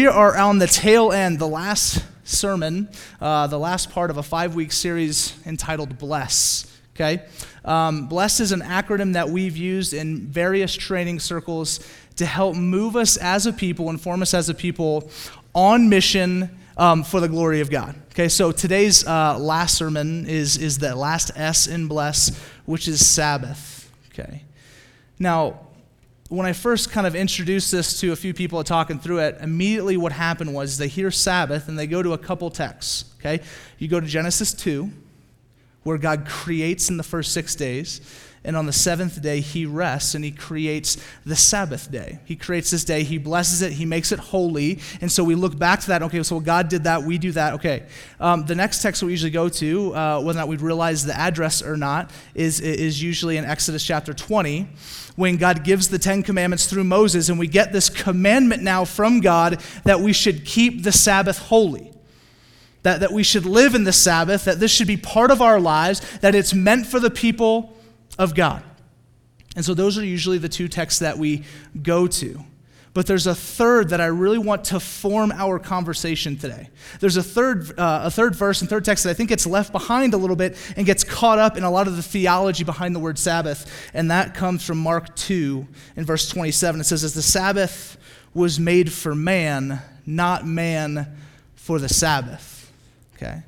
We are on the tail end, the last sermon, uh, the last part of a five week series entitled Bless. Okay? Um, Bless is an acronym that we've used in various training circles to help move us as a people, inform us as a people on mission um, for the glory of God. Okay, so today's uh, last sermon is, is the last S in Bless, which is Sabbath. Okay. Now, when I first kind of introduced this to a few people talking through it, immediately what happened was they hear Sabbath and they go to a couple texts. Okay, you go to Genesis 2, where God creates in the first six days. And on the seventh day, he rests and he creates the Sabbath day. He creates this day, he blesses it, he makes it holy. And so we look back to that. Okay, so God did that, we do that. Okay. Um, the next text we usually go to, uh, whether or not we realize the address or not, is, is usually in Exodus chapter 20 when God gives the Ten Commandments through Moses, and we get this commandment now from God that we should keep the Sabbath holy. That, that we should live in the Sabbath, that this should be part of our lives, that it's meant for the people of God. And so those are usually the two texts that we go to. But there's a third that I really want to form our conversation today. There's a third, uh, a third verse and third text that I think gets left behind a little bit and gets caught up in a lot of the theology behind the word Sabbath. And that comes from Mark 2 in verse 27. It says, As the Sabbath was made for man, not man for the Sabbath. Okay?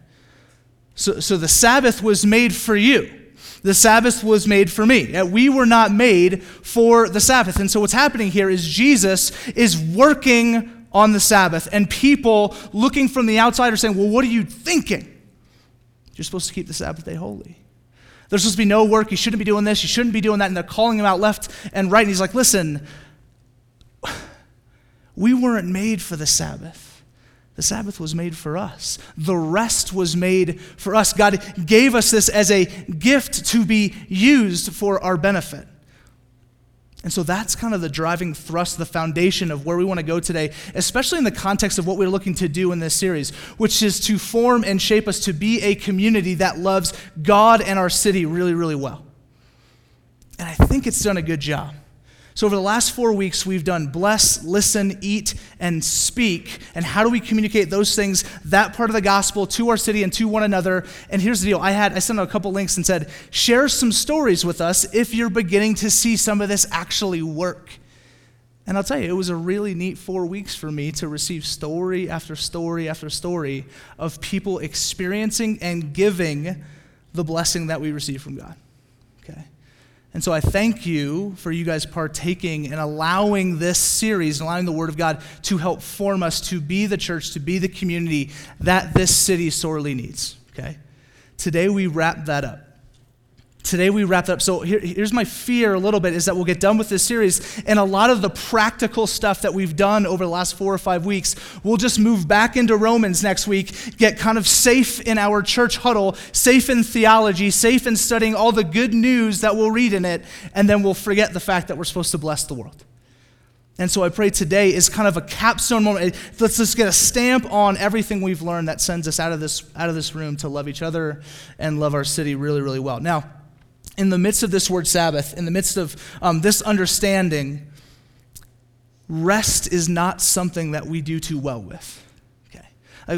So, so the Sabbath was made for you. The Sabbath was made for me. We were not made for the Sabbath. And so what's happening here is Jesus is working on the Sabbath, and people looking from the outside are saying, Well, what are you thinking? You're supposed to keep the Sabbath day holy. There's supposed to be no work. You shouldn't be doing this. You shouldn't be doing that. And they're calling him out left and right. And he's like, Listen, we weren't made for the Sabbath. The Sabbath was made for us. The rest was made for us. God gave us this as a gift to be used for our benefit. And so that's kind of the driving thrust, the foundation of where we want to go today, especially in the context of what we're looking to do in this series, which is to form and shape us to be a community that loves God and our city really, really well. And I think it's done a good job. So, over the last four weeks, we've done bless, listen, eat, and speak. And how do we communicate those things, that part of the gospel, to our city and to one another? And here's the deal I had, I sent out a couple links and said, share some stories with us if you're beginning to see some of this actually work. And I'll tell you, it was a really neat four weeks for me to receive story after story after story of people experiencing and giving the blessing that we receive from God. And so I thank you for you guys partaking and allowing this series, allowing the Word of God to help form us to be the church, to be the community that this city sorely needs. Okay? Today we wrap that up. Today we wrap up. So here, here's my fear a little bit is that we'll get done with this series, and a lot of the practical stuff that we've done over the last four or five weeks, we'll just move back into Romans next week, get kind of safe in our church huddle, safe in theology, safe in studying all the good news that we'll read in it, and then we'll forget the fact that we're supposed to bless the world. And so I pray today is kind of a capstone moment. Let's just get a stamp on everything we've learned that sends us out of this, out of this room to love each other and love our city really, really well. Now, in the midst of this word Sabbath, in the midst of um, this understanding, rest is not something that we do too well with. Okay,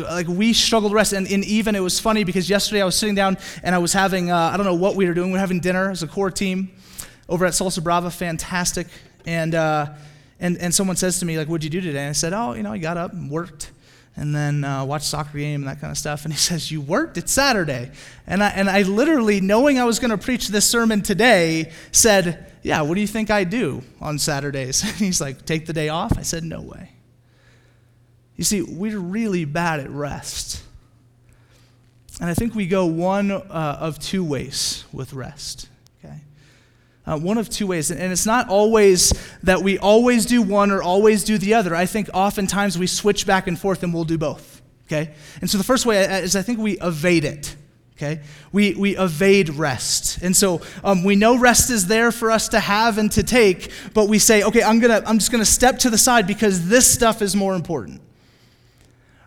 Like, we struggle to rest. And, and, even it was funny because yesterday I was sitting down and I was having, uh, I don't know what we were doing, we were having dinner as a core team over at Salsa Brava, fantastic. And, uh, and, and someone says to me, like, what'd you do today? And I said, oh, you know, I got up and worked and then uh, watch soccer game and that kind of stuff. And he says, "You worked? It's Saturday." And I and I literally, knowing I was going to preach this sermon today, said, "Yeah, what do you think I do on Saturdays?" And he's like, "Take the day off." I said, "No way." You see, we're really bad at rest. And I think we go one uh, of two ways with rest. Uh, one of two ways. And it's not always that we always do one or always do the other. I think oftentimes we switch back and forth and we'll do both. Okay? And so the first way is I think we evade it. Okay? We, we evade rest. And so um, we know rest is there for us to have and to take, but we say, okay, I'm, gonna, I'm just going to step to the side because this stuff is more important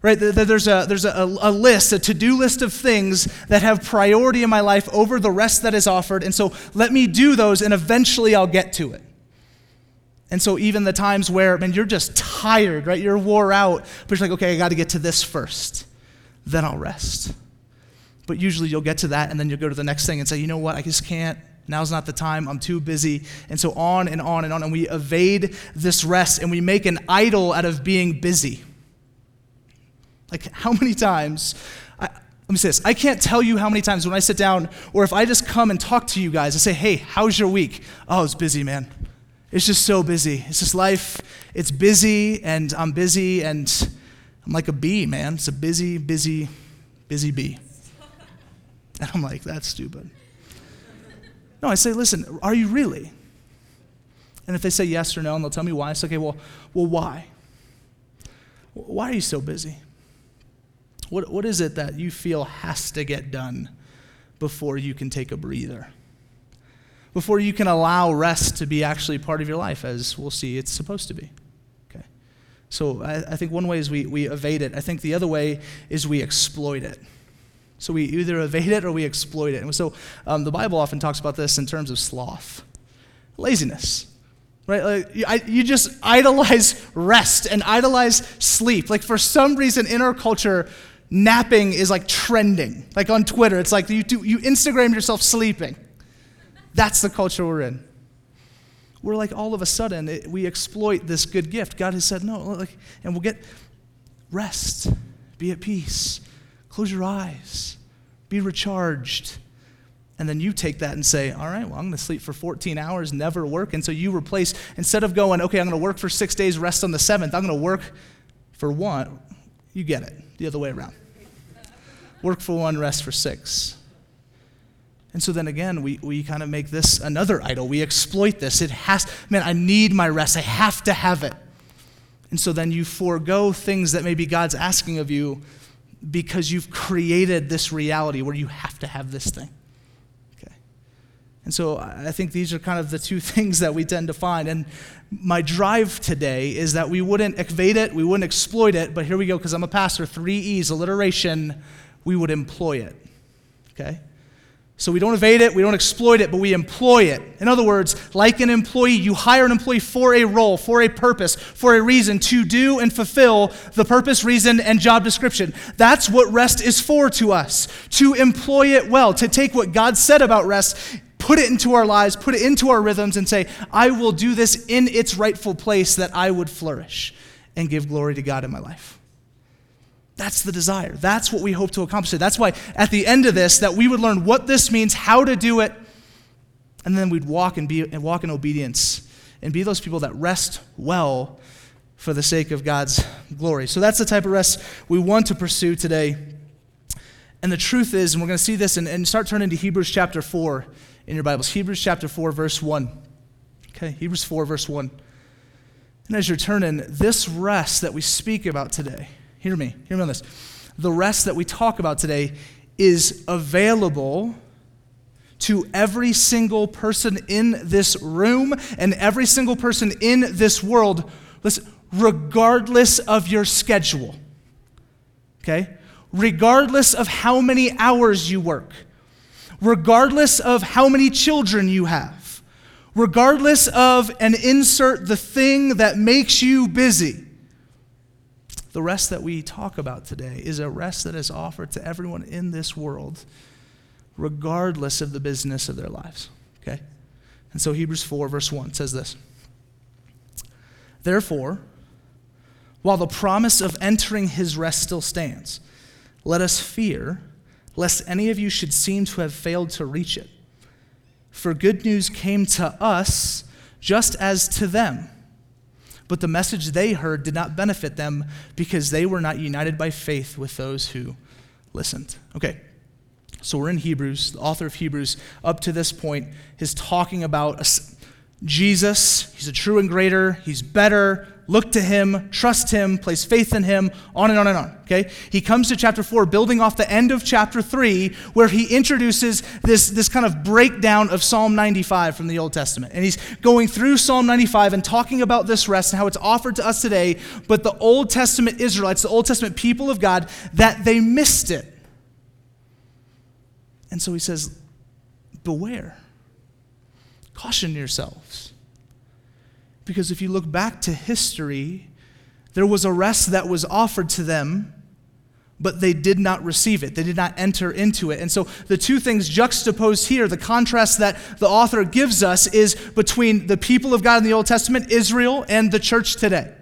right there's a there's a, a list a to-do list of things that have priority in my life over the rest that is offered and so let me do those and eventually i'll get to it And so even the times where, man, you're just tired, right? You're wore out, but you're like, okay, I got to get to this first. Then I'll rest. But usually you'll get to that and then you'll go to the next thing and say, you know what, I just can't. Now's not the time. I'm too busy. And so on and on and on. And we evade this rest and we make an idol out of being busy. Like, how many times let me say this I can't tell you how many times when I sit down, or if I just come and talk to you guys, I say, hey, how's your week? Oh, it's busy, man. It's just so busy. It's just life. It's busy, and I'm busy, and I'm like a bee, man. It's a busy, busy, busy bee. And I'm like, that's stupid. No, I say, listen, are you really? And if they say yes or no, and they'll tell me why, I say, okay, well, well, why? Why are you so busy? What, what is it that you feel has to get done before you can take a breather? Before you can allow rest to be actually part of your life, as we'll see it's supposed to be. Okay. So I, I think one way is we, we evade it. I think the other way is we exploit it. So we either evade it or we exploit it. And so um, the Bible often talks about this in terms of sloth, laziness right? Like, I, you just idolize rest and idolize sleep. Like, for some reason in our culture, napping is like trending. Like on Twitter, it's like you, do, you Instagram yourself sleeping. That's the culture we're in. We're like all of a sudden, it, we exploit this good gift. God has said, no, like, and we'll get rest, be at peace, close your eyes, be recharged. And then you take that and say, all right, well, I'm going to sleep for 14 hours, never work. And so you replace, instead of going, okay, I'm going to work for six days, rest on the seventh, I'm going to work for one. You get it the other way around. Work for one, rest for six. And so then again, we, we kind of make this another idol. We exploit this. It has, man, I need my rest. I have to have it. And so then you forego things that maybe God's asking of you because you've created this reality where you have to have this thing. And so I think these are kind of the two things that we tend to find. And my drive today is that we wouldn't evade it, we wouldn't exploit it, but here we go, because I'm a pastor, three E's, alliteration, we would employ it. Okay? So we don't evade it, we don't exploit it, but we employ it. In other words, like an employee, you hire an employee for a role, for a purpose, for a reason to do and fulfill the purpose, reason, and job description. That's what rest is for to us, to employ it well, to take what God said about rest put it into our lives, put it into our rhythms, and say, I will do this in its rightful place that I would flourish and give glory to God in my life. That's the desire. That's what we hope to accomplish. That's why at the end of this, that we would learn what this means, how to do it, and then we'd walk and be and walk in obedience and be those people that rest well for the sake of God's glory. So that's the type of rest we want to pursue today. And the truth is, and we're going to see this and, and start turning to Hebrews chapter 4 in your Bibles. Hebrews chapter 4, verse 1. Okay, Hebrews 4, verse 1. And as you're turning, this rest that we speak about today, hear me, hear me on this. The rest that we talk about today is available to every single person in this room and every single person in this world, listen, regardless of your schedule. Okay? Regardless of how many hours you work regardless of how many children you have, regardless of and insert the thing that makes you busy. The rest that we talk about today is a rest that is offered to everyone in this world, regardless of the business of their lives. Okay? And so Hebrews 4, verse 1 says this Therefore, while the promise of entering his rest still stands, let us fear lest any of you should seem to have failed to reach it. For good news came to us just as to them. But the message they heard did not benefit them because they were not united by faith with those who listened. Okay, so we're in Hebrews. The author of Hebrews, up to this point, is talking about Jesus. He's a true and greater, he's better, look to him, trust him, place faith in him, on and on and on. Okay? He comes to chapter 4, building off the end of chapter 3, where he introduces this, this kind of breakdown of Psalm 95 from the Old Testament. And he's going through Psalm 95 and talking about this rest and how it's offered to us today, but the Old Testament Israelites, the Old Testament people of God, that they missed it. And so he says, Beware, caution yourselves Because if you look back to history, there was a rest that was offered to them, but they did not receive it. They did not enter into it. And so the two things juxtaposed here, the contrast that the author gives us is between the people of God in the Old Testament, Israel, and the church today.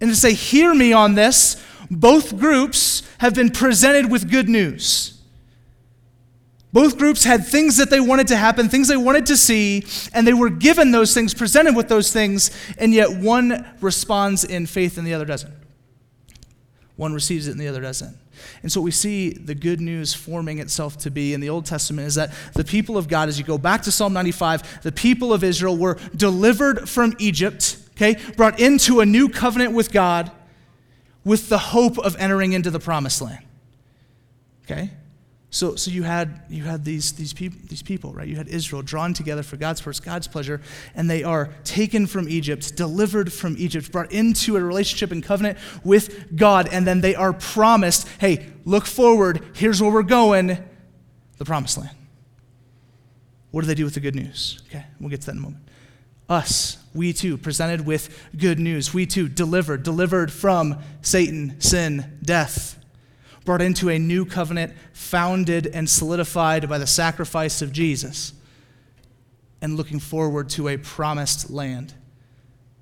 And to say, hear me on this, both groups have been presented with good news. Both groups had things that they wanted to happen, things they wanted to see, and they were given those things, presented with those things, and yet one responds in faith and the other doesn't. One receives it and the other doesn't. And so we see the good news forming itself to be in the Old Testament is that the people of God, as you go back to Psalm 95, the people of Israel were delivered from Egypt, okay, brought into a new covenant with God with the hope of entering into the promised land. Okay? So, so you had, you had these, these, peop- these people, right? You had Israel drawn together for God's purpose, God's pleasure, and they are taken from Egypt, delivered from Egypt, brought into a relationship and covenant with God, and then they are promised hey, look forward, here's where we're going the promised land. What do they do with the good news? Okay, we'll get to that in a moment. Us, we too, presented with good news. We too, delivered, delivered from Satan, sin, death brought into a new covenant founded and solidified by the sacrifice of Jesus, and looking forward to a promised land,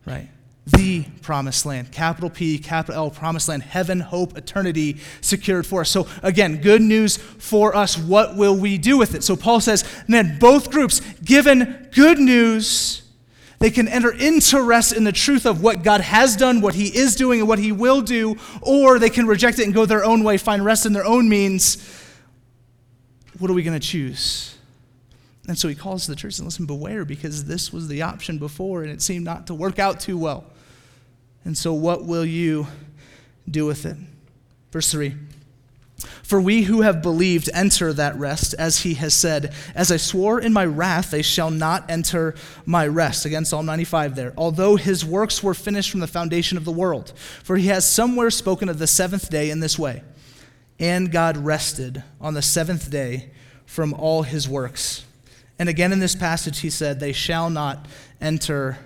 right? The promised land, capital P, capital L, promised land, heaven, hope, eternity secured for us. So, again, good news for us. What will we do with it? So, Paul says, then both groups given good news they can enter into rest in the truth of what God has done, what He is doing, and what He will do, or they can reject it and go their own way, find rest in their own means. What are we going to choose? And so he calls the church and listen, beware, because this was the option before and it seemed not to work out too well. And so, what will you do with it? Verse 3 for we who have believed enter that rest, as he has said, As I swore in my wrath, they shall not enter my rest. Again, Psalm 95 there. Although his works were finished from the foundation of the world. For he has somewhere spoken of the seventh day in this way And God rested on the seventh day from all his works. And again in this passage, he said, They shall not enter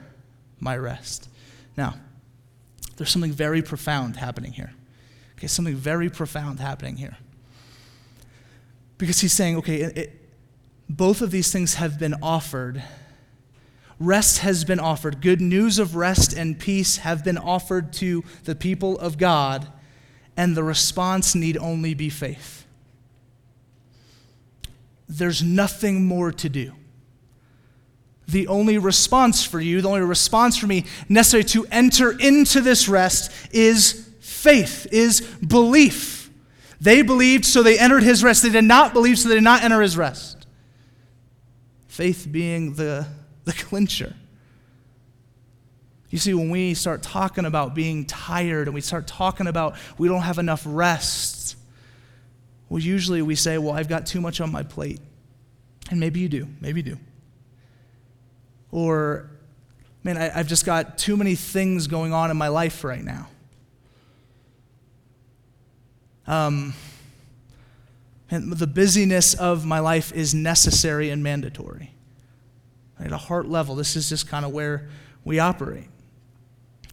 my rest. Now, there's something very profound happening here. Okay, something very profound happening here. Because he's saying, okay, it, it, both of these things have been offered. Rest has been offered. Good news of rest and peace have been offered to the people of God, and the response need only be faith. There's nothing more to do. The only response for you, the only response for me necessary to enter into this rest is faith, is belief. They believed, so they entered his rest. They did not believe, so they did not enter his rest. Faith being the, the clincher. You see, when we start talking about being tired and we start talking about we don't have enough rest, well, usually we say, Well, I've got too much on my plate. And maybe you do. Maybe you do. Or, man, I, have just got too many things going on in my life right now. Um, and the busyness of my life is necessary and mandatory. At a heart level, this is just kind of where we operate.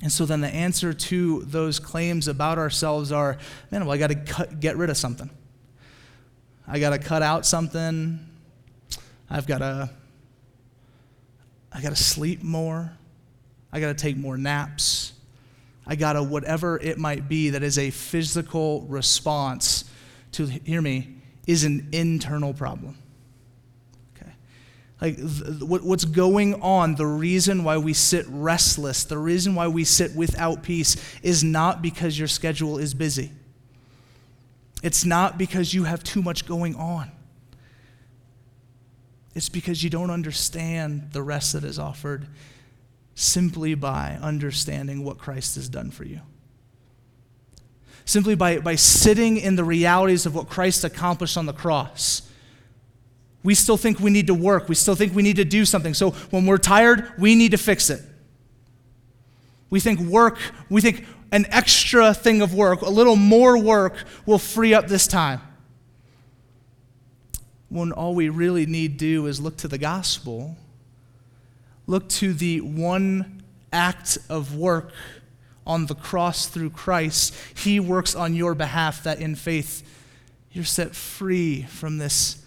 And so then the answer to those claims about ourselves are man, well, I got to get rid of something. I got to cut out something. I've got to I got to sleep more. I got to take more naps. I got to, whatever it might be that is a physical response to, hear me, is an internal problem. Okay? Like th- what's going on, the reason why we sit restless, the reason why we sit without peace is not because your schedule is busy. It's not because you have too much going on. It's because you don't understand the rest that is offered simply by understanding what Christ has done for you. Simply by, by sitting in the realities of what Christ accomplished on the cross. We still think we need to work. We still think we need to do something. So when we're tired, we need to fix it. We think work, we think an extra thing of work, a little more work will free up this time. When all we really need to do is look to the gospel look to the one act of work on the cross through Christ. He works on your behalf that in faith you're set free from this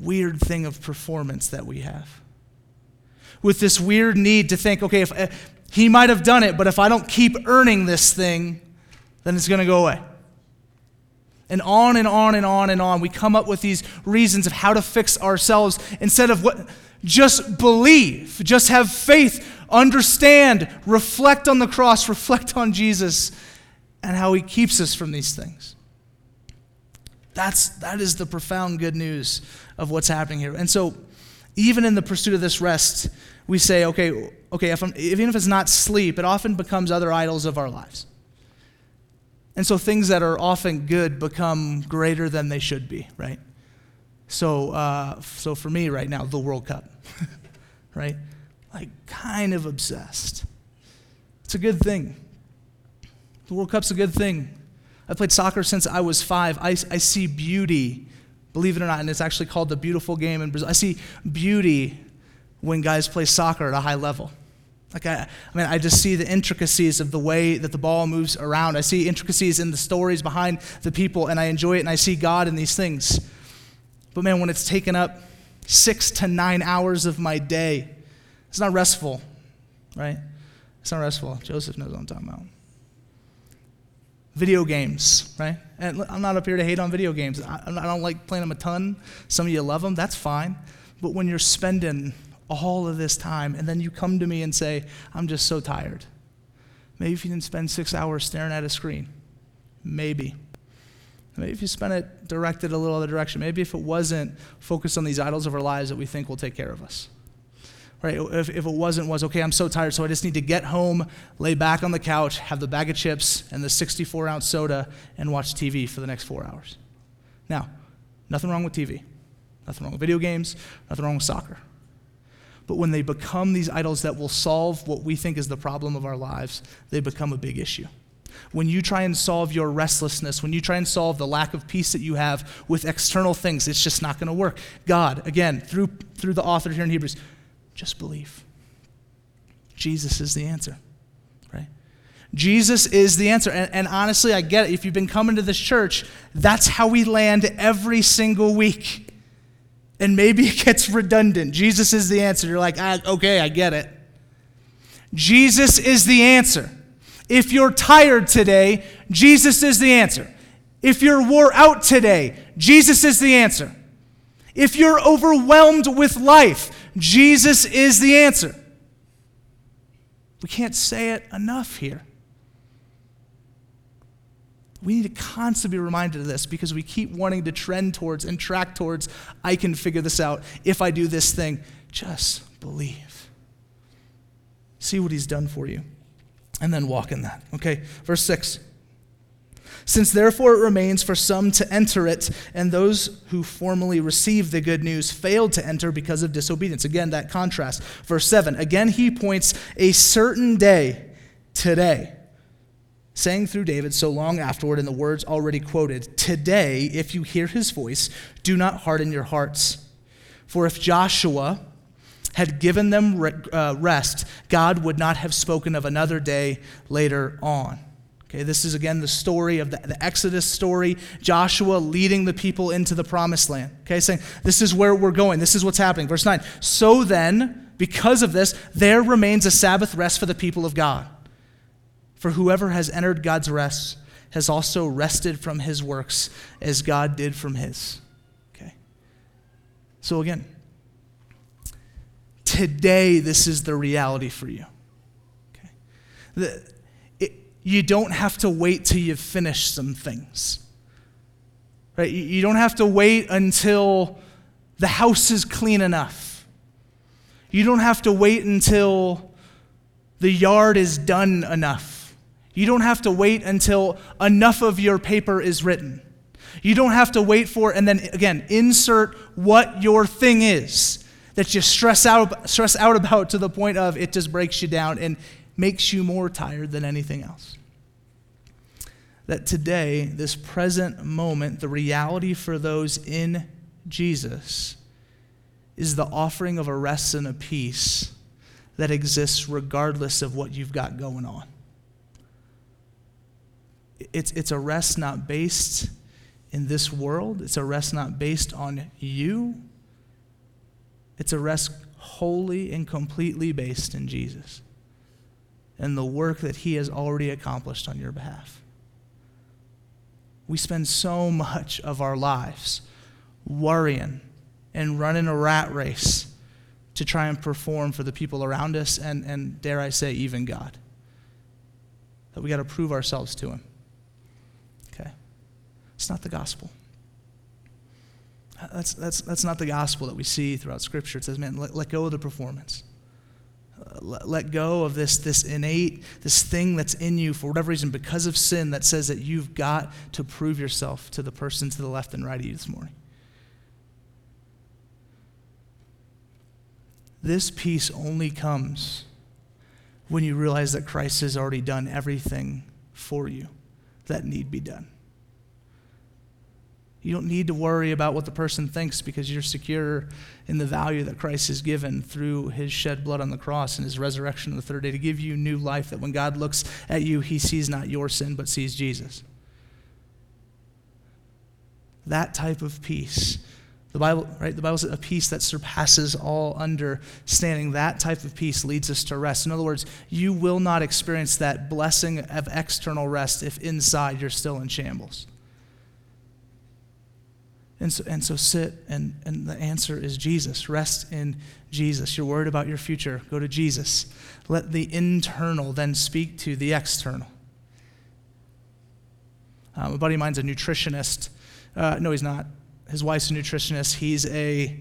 weird thing of performance that we have. With this weird need to think, okay, if, uh, he might have done it, but if I don't keep earning this thing, then it's going to go away. And on and on and on and on, we come up with these reasons of how to fix ourselves instead of what just believe, just have faith, understand, reflect on the cross, reflect on Jesus and how he keeps us from these things. That's that is the profound good news of what's happening here. And so even in the pursuit of this rest, we say, okay, okay, if even if it's not sleep, it often becomes other idols of our lives. And so things that are often good become greater than they should be, right? So, uh, so for me right now, the World Cup, right? Like, kind of obsessed. It's a good thing. The World Cup's a good thing. I played soccer since I was five. I, I see beauty, believe it or not, and it's actually called the beautiful game in Brazil. I see beauty when guys play soccer at a high level. Like I, I mean, I just see the intricacies of the way that the ball moves around. I see intricacies in the stories behind the people, and I enjoy it, and I see God in these things. But man, when it's taken up six to nine hours of my day, it's not restful, right? It's not restful. Joseph knows what I'm talking about. Video games, right? And I'm not up here to hate on video games. I, I don't like playing them a ton. Some of you love them. That's fine. But when you're spending all of this time, and then you come to me and say, I'm just so tired. Maybe if you didn't spend six hours staring at a screen. Maybe. Maybe if you spent it directed a little other direction. Maybe if it wasn't focused on these idols of our lives that we think will take care of us. Right? If, if it wasn't, was okay, I'm so tired, so I just need to get home, lay back on the couch, have the bag of chips and the 64 ounce soda, and watch TV for the next four hours. Now, nothing wrong with TV, nothing wrong with video games, nothing wrong with soccer. But when they become these idols that will solve what we think is the problem of our lives, they become a big issue. When you try and solve your restlessness, when you try and solve the lack of peace that you have with external things, it's just not going to work. God, again, through, through the author here in Hebrews, just believe. Jesus is the answer, right? Jesus is the answer. And, and, honestly, I get it. If you've been coming to this church, that's how we land every single week. And maybe it gets redundant. Jesus is the answer. You're like, ah, okay, I get it. Jesus is the answer. If you're tired today, Jesus is the answer. If you're wore out today, Jesus is the answer. If you're overwhelmed with life, Jesus is the answer. We can't say it enough here. We need to constantly be reminded of this because we keep wanting to trend towards and track towards, I can figure this out if I do this thing. Just believe. See what he's done for you, and then walk in that. Okay, verse 6. Since therefore it remains for some to enter it, and those who formerly received the good news failed to enter because of disobedience. Again, that contrast. Verse 7. Again, he points a certain day, today saying through David so long afterward in the words already quoted Today, if you hear his voice, do not harden your hearts. For if Joshua had given them uh, rest, God would not have spoken of another day later on. Okay, this is again the story of the, the, Exodus story, Joshua leading the people into the promised land. Okay, saying, This is where we're going, this is what's happening. Verse 9. So then, because of this, there remains a Sabbath rest for the people of God. For whoever has entered God's rest has also rested from his works as God did from his. Okay? So again, today this is the reality for you. Okay? The, it, you don't have to wait till you've finished some things. Right? You, you don't have to wait until the house is clean enough. You don't have to wait until the yard is done enough. You don't have to wait until enough of your paper is written. You don't have to wait for, and then again, insert what your thing is that you stress out, stress out about to the point of it just breaks you down and makes you more tired than anything else. That today, this present moment, the reality for those in Jesus is the offering of a rest and a peace that exists regardless of what you've got going on. It's, it's a rest not based in this world, it's a rest not based on you. It's a rest wholly and completely based in Jesus and the work that He has already accomplished on your behalf. We spend so much of our lives worrying and running a rat race to try and perform for the people around us and, and dare I say, even God. That we got to prove ourselves to Him. Okay? It's not the gospel. That's, that's, that's not the gospel that we see throughout Scripture. It says, man, let, let go of the performance. Uh, let, let go of this, this innate, this thing that's in you for whatever reason because of sin that says that you've got to prove yourself to the person to the left and right of you this morning. This peace only comes when you realize that Christ has already done everything for you that need be done. You don't need to worry about what the person thinks because you're secure in the value that Christ has given through his shed blood on the cross and his resurrection on the third day to give you new life. That when God looks at you, he sees not your sin, but sees Jesus. That type of peace the Bible, right? The Bible says a peace that surpasses all understanding. That type of peace leads us to rest. In other words, you will not experience that blessing of external rest if inside you're still in shambles. And so, and so sit, and, and the answer is Jesus. Rest in Jesus. You're worried about your future, go to Jesus. Let the internal then speak to the external. Um, a buddy of mine's a nutritionist. Uh, no, he's not his wife's a nutritionist. He's a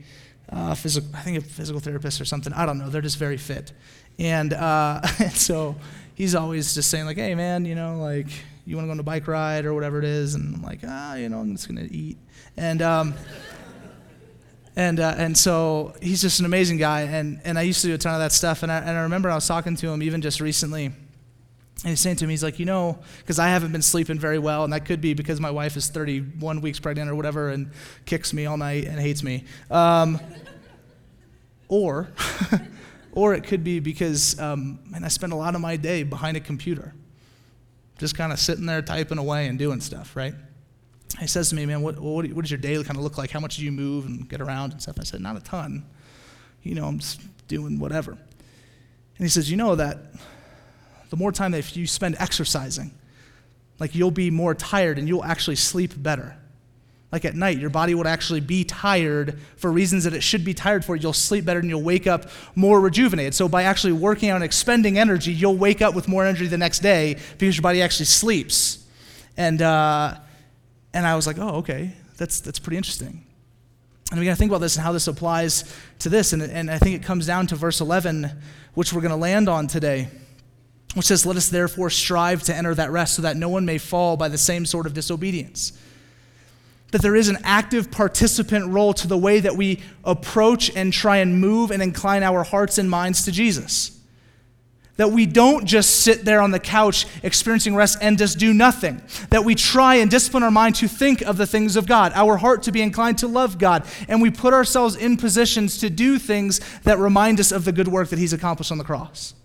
uh, physical, I think a physical therapist or something. I don't know. They're just very fit, and, uh, and so he's always just saying like, "Hey, man, you know, like, you want to go on a bike ride or whatever it is?" And I'm like, "Ah, you know, I'm just gonna eat." And um, and uh, and so he's just an amazing guy. And and I used to do a ton of that stuff. And I, and I remember I was talking to him even just recently and he's saying to me, he's like, you know, because I haven't been sleeping very well, and that could be because my wife is 31 weeks pregnant or whatever and kicks me all night and hates me. Um, or, or it could be because, um, man, I spend a lot of my day behind a computer, just kind of sitting there typing away and doing stuff, right? He says to me, man, what, what, what does your day kind of look like? How much do you move and get around and stuff? I said, not a ton. You know, I'm just doing whatever. And he says, you know that the more time that you spend exercising, like you'll be more tired and you'll actually sleep better. Like at night, your body would actually be tired for reasons that it should be tired for. You'll sleep better and you'll wake up more rejuvenated. So, by actually working out and expending energy, you'll wake up with more energy the next day because your body actually sleeps. And, uh, and I was like, oh, okay, that's, that's pretty interesting. And we got to think about this and how this applies to this. And, and I think it comes down to verse 11, which we're going to land on today which says, Let us therefore strive to enter that rest so that no one may fall by the same sort of disobedience. That there is an active participant role to the way that we approach and try and move and incline our hearts and minds to Jesus. That we don't just sit there on the couch experiencing rest and just do nothing. That we try and discipline our mind to think of the things of God, our heart to be inclined to love God, and we put ourselves in positions to do things that remind us of the good work that He's accomplished on the cross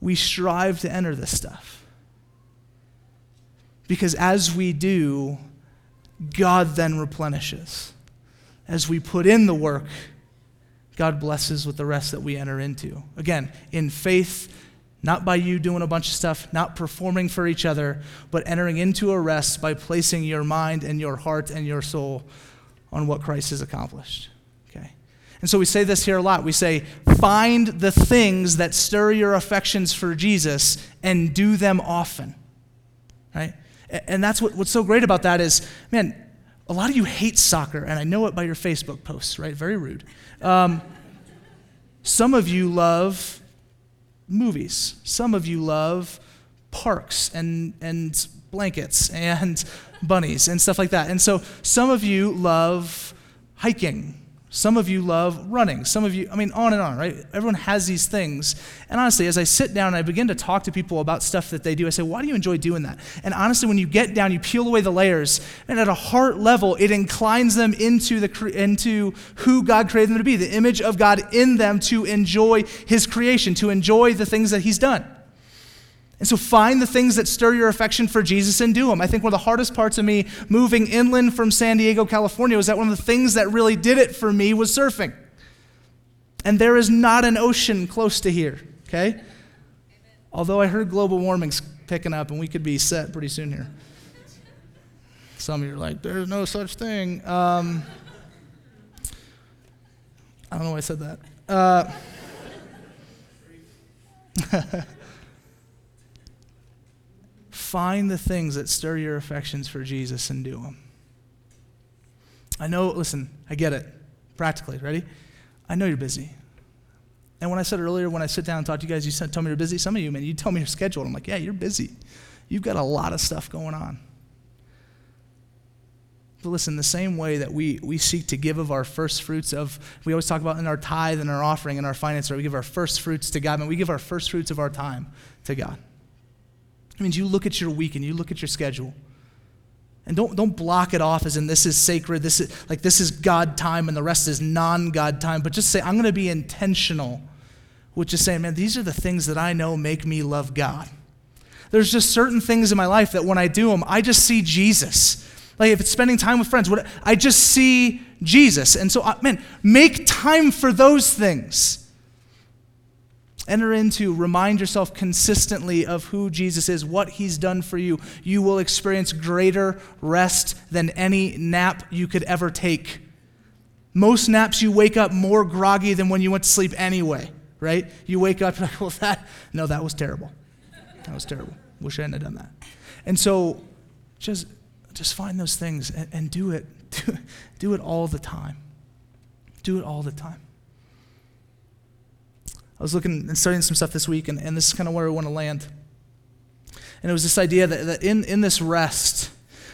we strive to enter this stuff. Because as we do, God then replenishes. As we put in the work, God blesses with the rest that we enter into. Again, in faith, not by you doing a bunch of stuff, not performing for each other, but entering into a rest by placing your mind and your heart and your soul on what Christ has accomplished. Okay? And so we say this here a lot. We say, find the things that stir your affections for Jesus and do them often. Right? And that's what, what's so great about that is, man, a lot of you hate soccer, and I know it by your Facebook posts, right? Very rude. Um, some of you love movies. Some of you love parks and, and blankets and bunnies and stuff like that. And so some of you love hiking Some of you love running. Some of you, I mean, on and on, right? Everyone has these things. And honestly, as I sit down and I begin to talk to people about stuff that they do, I say, why do you enjoy doing that? And honestly, when you get down, you peel away the layers, and at a heart level, it inclines them into, the, into who God created them to be, the image of God in them to enjoy His creation, to enjoy the things that He's done. And so find the things that stir your affection for Jesus and do them. I think one of the hardest parts of me moving inland from San Diego, California, was that one of the things that really did it for me was surfing. And there is not an ocean close to here, okay? Although I heard global warming's picking up and we could be set pretty soon here. Some of you are like, there's no such thing. Um, I don't know why I said that. Uh, Find the things that stir your affections for Jesus and do them. I know, listen, I get it. Practically, ready? I know you're busy. And when I said earlier, when I sit down and talk to you guys, you tell me you're busy. Some of you, man, you tell me your schedule. I'm like, yeah, you're busy. You've got a lot of stuff going on. But listen, the same way that we, we seek to give of our first fruits of, we always talk about in our tithe and our offering and our finance, right? we give our first fruits to God, and we give our first fruits of our time to God. It means you look at your week and you look at your schedule. And don't, don't block it off as in this is sacred, this is like this is God time and the rest is non-God time, but just say, I'm gonna be intentional with just saying, man, these are the things that I know make me love God. There's just certain things in my life that when I do them, I just see Jesus. Like if it's spending time with friends, what, I just see Jesus. And so, uh, man, make time for those things. Enter into, remind yourself consistently of who Jesus is, what he's done for you. You will experience greater rest than any nap you could ever take. Most naps, you wake up more groggy than when you went to sleep anyway, right? You wake up like, well, that, no, that was terrible. That was terrible. Wish I hadn't done that. And so just, just find those things and, and do it. Do, do it all the time. Do it all the time. I was looking and studying some stuff this week, and, and this is kind of where I want to land. And it was this idea that, that in, in this rest,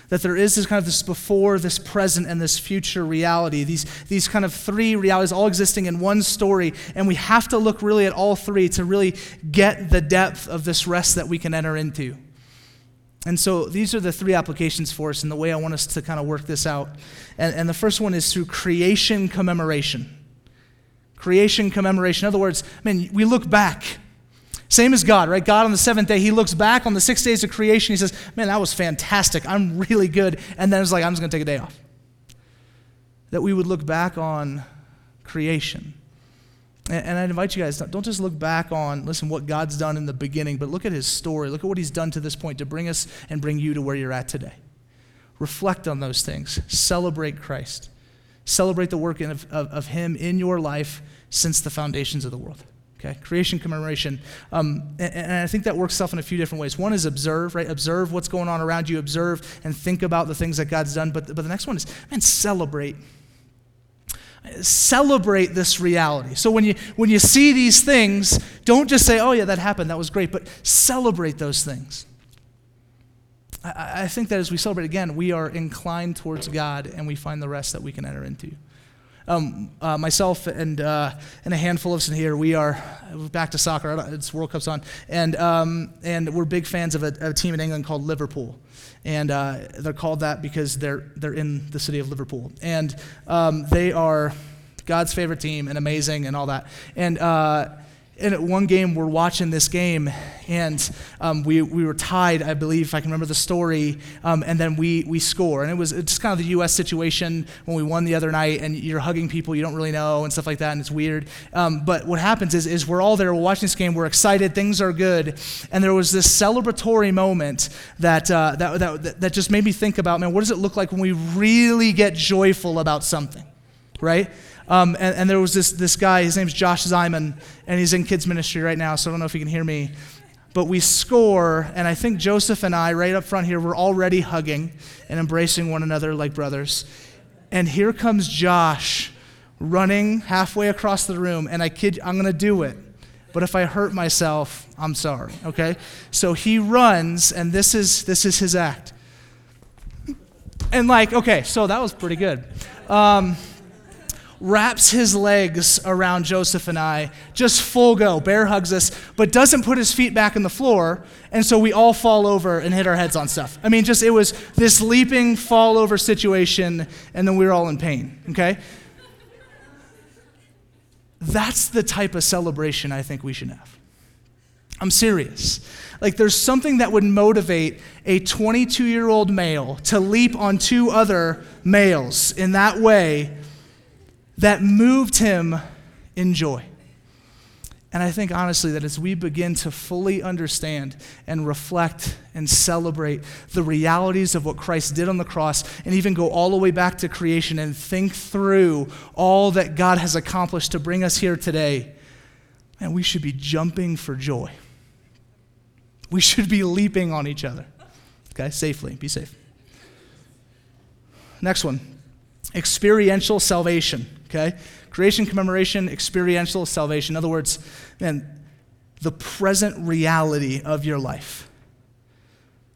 that there is this kind of this before, this present, and this future reality. These, these kind of three realities all existing in one story, and we have to look really at all three to really get the depth of this rest that we can enter into. And so these are the three applications for us, and the way I want us to kind of work this out. And, and the first one is through creation commemoration creation commemoration. In other words, I mean, we look back. Same as God, right? God on the seventh day, he looks back on the six days of creation. He says, Man, that was fantastic. I'm really good. And then it's like, I'm just going to take a day off. That we would look back on creation. And, and I invite you guys, don't just look back on, listen, what God's done in the beginning, but look at his story. Look at what he's done to this point to bring us and bring you to where you're at today. Reflect on those things, celebrate Christ. Celebrate the work of, of, of Him in your life since the foundations of the world. Okay, creation commemoration. Um, and, and, I think that works itself in a few different ways. One is observe, right? Observe what's going on around you, observe and think about the things that God's done. But, but the next one is, man, celebrate. Celebrate this reality. So when you, when you see these things, don't just say, oh, yeah, that happened, that was great, but celebrate those things. I, I think that as we celebrate again, we are inclined towards God and we find the rest that we can enter into. Um, uh, myself and, uh, and a handful of us in here, we are back to soccer. It's World Cup's on, and um, and we're big fans of a, a, team in England called Liverpool, and uh, they're called that because they're they're in the city of Liverpool, and um, they are God's favorite team and amazing and all that, and uh, in one game, we're watching this game, and um, we, we were tied, I believe, if I can remember the story, um, and then we, we score. And it was it's kind of the U.S. situation when we won the other night, and you're hugging people you don't really know and stuff like that, and it's weird. Um, but what happens is, is we're all there, we're watching this game, we're excited, things are good, and there was this celebratory moment that, uh, that, that, that just made me think about, man, what does it look like when we really get joyful about something, right? Um, and, and, there was this, this guy, his name's Josh Zyman, and he's in kids' ministry right now, so I don't know if he can hear me. But we score, and I think Joseph and I, right up front here, we're already hugging and embracing one another like brothers. And here comes Josh running halfway across the room, and I kid I'm to do it. But if I hurt myself, I'm sorry, okay? So he runs, and this is, this is his act. And like, okay, so that was pretty good. Um, wraps his legs around Joseph and I, just full go, bear hugs us, but doesn't put his feet back in the floor. And so we all fall over and hit our heads on stuff. I mean, just it was this leaping fall over situation, and then we were all in pain, okay? That's the type of celebration I think we should have. I'm serious. Like, there's something that would motivate a 22 year old male to leap on two other males in that way that moved him in joy. And I think honestly that as we begin to fully understand and reflect and celebrate the realities of what Christ did on the cross, and even go all the way back to creation and think through all that God has accomplished to bring us here today, and we should be jumping for joy. We should be leaping on each other. Okay, safely. Be safe. Next one experiential salvation. Okay? Creation commemoration, experiential salvation. In other words, man, the present reality of your life.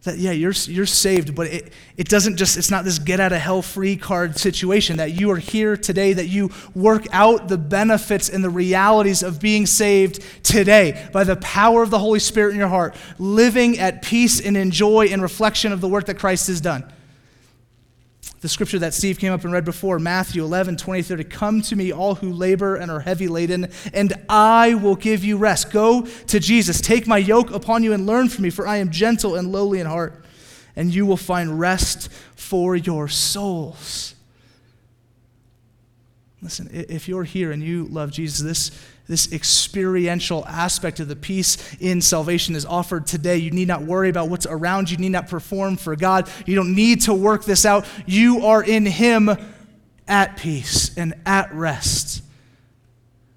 That, yeah, you're, you're saved, but it, it doesn't just, it's not this get out of hell free card situation. That you are here today, that you work out the benefits and the realities of being saved today by the power of the Holy Spirit in your heart, living at peace and in joy and reflection of the work that Christ has done the scripture that Steve came up and read before, Matthew 11, 20, 30. Come to me, all who labor and are heavy laden, and I will give you rest. Go to Jesus. Take my yoke upon you and learn from me, for I am gentle and lowly in heart, and you will find rest for your souls. Listen, if you're here and you love Jesus, this this experiential aspect of the peace in salvation is offered today. You need not worry about what's around you. You need not perform for God. You don't need to work this out. You are in Him at peace and at rest.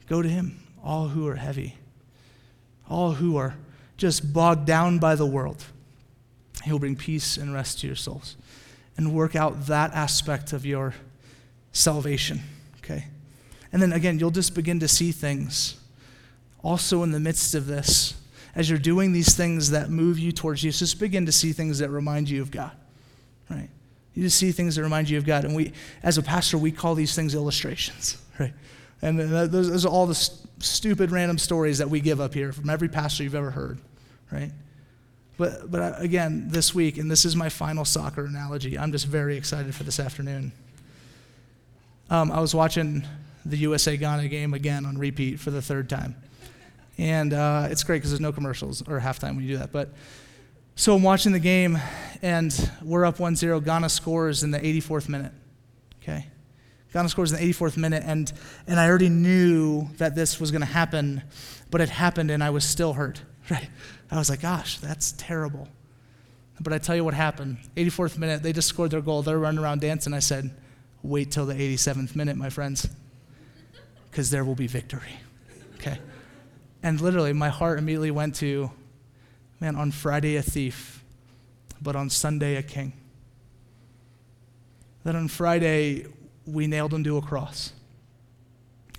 Go to Him, all who are heavy, all who are just bogged down by the world. He'll bring peace and rest to your souls and work out that aspect of your salvation, okay? And then again, you'll just begin to see things also in the midst of this. As you're doing these things that move you towards Jesus, just begin to see things that remind you of God, right? You just see things that remind you of God. And we, as a pastor, we call these things illustrations, right? And those, those are all the st- stupid random stories that we give up here from every pastor you've ever heard, right? But, but uh, again, this week, and this is my final soccer analogy, I'm just very excited for this afternoon. Um, I was watching the USA Ghana game again on repeat for the third time. And uh, it's great because there's no commercials or halftime when you do that. But so I'm watching the game, and we're up 1 0. Ghana scores in the 84th minute. Okay? Ghana scores in the 84th minute, and, and I already knew that this was going to happen, but it happened, and I was still hurt. Right? I was like, gosh, that's terrible. But I tell you what happened. 84th minute, they just scored their goal. They're running around dancing. I said, wait till the 87th minute, my friends because there will be victory. Okay? And literally, my heart immediately went to, man, on Friday, a thief, but on Sunday, a king. That on Friday, we nailed him to a cross.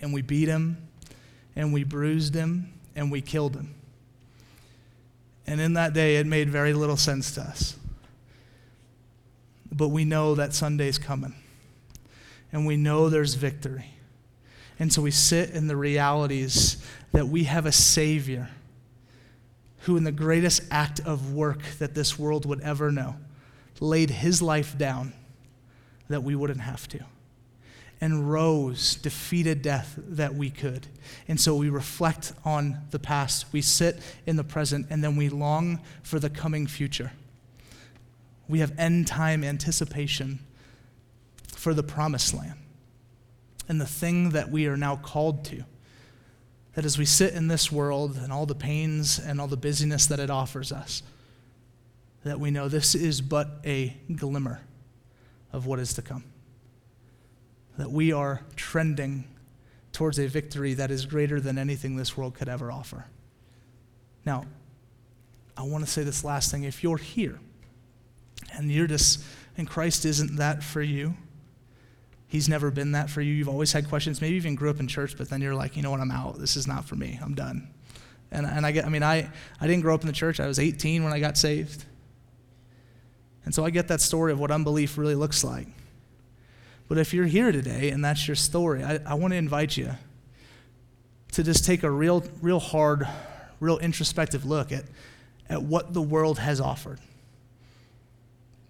And we beat him, and we bruised him, and we killed him. And in that day, it made very little sense to us. But we know that Sunday's coming. And we know there's victory. And so we sit in the realities that we have a Savior who, in the greatest act of work that this world would ever know, laid his life down that we wouldn't have to, and rose, defeated death that we could. And so we reflect on the past, we sit in the present, and then we long for the coming future. We have end time anticipation for the promised land and the thing that we are now called to. That as we sit in this world and all the pains and all the busyness that it offers us, that we know this is but a glimmer of what is to come. That we are trending towards a victory that is greater than anything this world could ever offer. Now, I want to say this last thing. If you're here and you're just, and Christ isn't that for you, He's never been that for you. You've always had questions. Maybe even grew up in church, but then you're like, you know what, I'm out. This is not for me. I'm done. And, and I get, I mean, I, I didn't grow up in the church. I was 18 when I got saved. And so I get that story of what unbelief really looks like. But if you're here today and that's your story, I, I want to invite you to just take a real, real hard, real introspective look at, at what the world has offered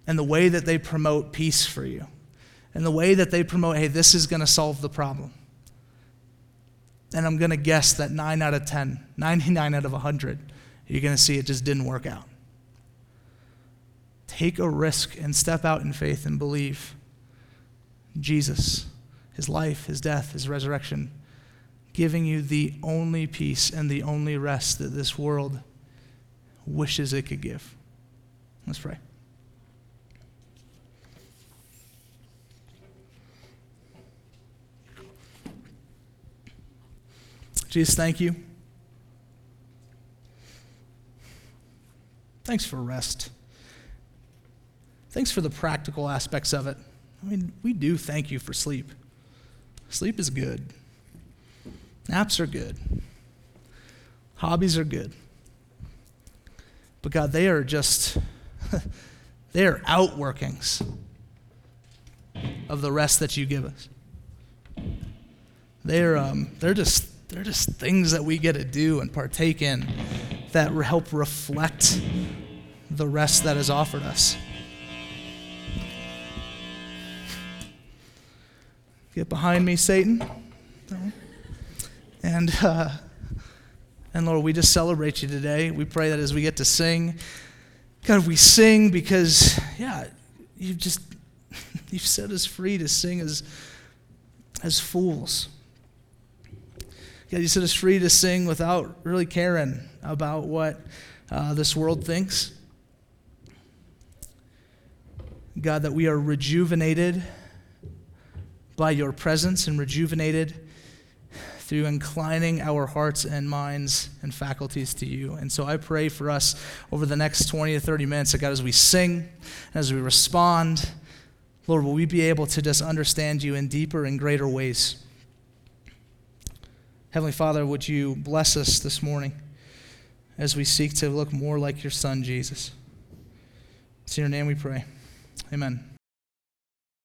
and the way that they promote peace for you and the way that they promote, hey, this is going to solve the problem. And I'm going to guess that 9 out of 10, 99 out of 100, you're going to see it just didn't work out. Take a risk and step out in faith and believe Jesus, his life, his death, his resurrection, giving you the only peace and the only rest that this world wishes it could give. Let's pray. Jesus, thank you. Thanks for rest. Thanks for the practical aspects of it. I mean, we do thank you for sleep. Sleep is good. Naps are good. Hobbies are good. But God, they are just, they are outworkings of the rest that you give us. They're, um, they're just they're just things that we get to do and partake in that help reflect the rest that is offered us. Get behind me, Satan. And, uh, and Lord, we just celebrate you today. We pray that as we get to sing, God, we sing because, yeah, you've just, you've set us free to sing as, as fools. God, you set us free to sing without really caring about what uh, this world thinks. God, that we are rejuvenated by your presence and rejuvenated through inclining our hearts and minds and faculties to you. And so I pray for us over the next 20 to 30 minutes that God, as we sing, and as we respond, Lord, will we be able to just understand you in deeper and greater ways? Heavenly Father, would you bless us this morning as we seek to look more like your Son, Jesus? It's in your name we pray. Amen.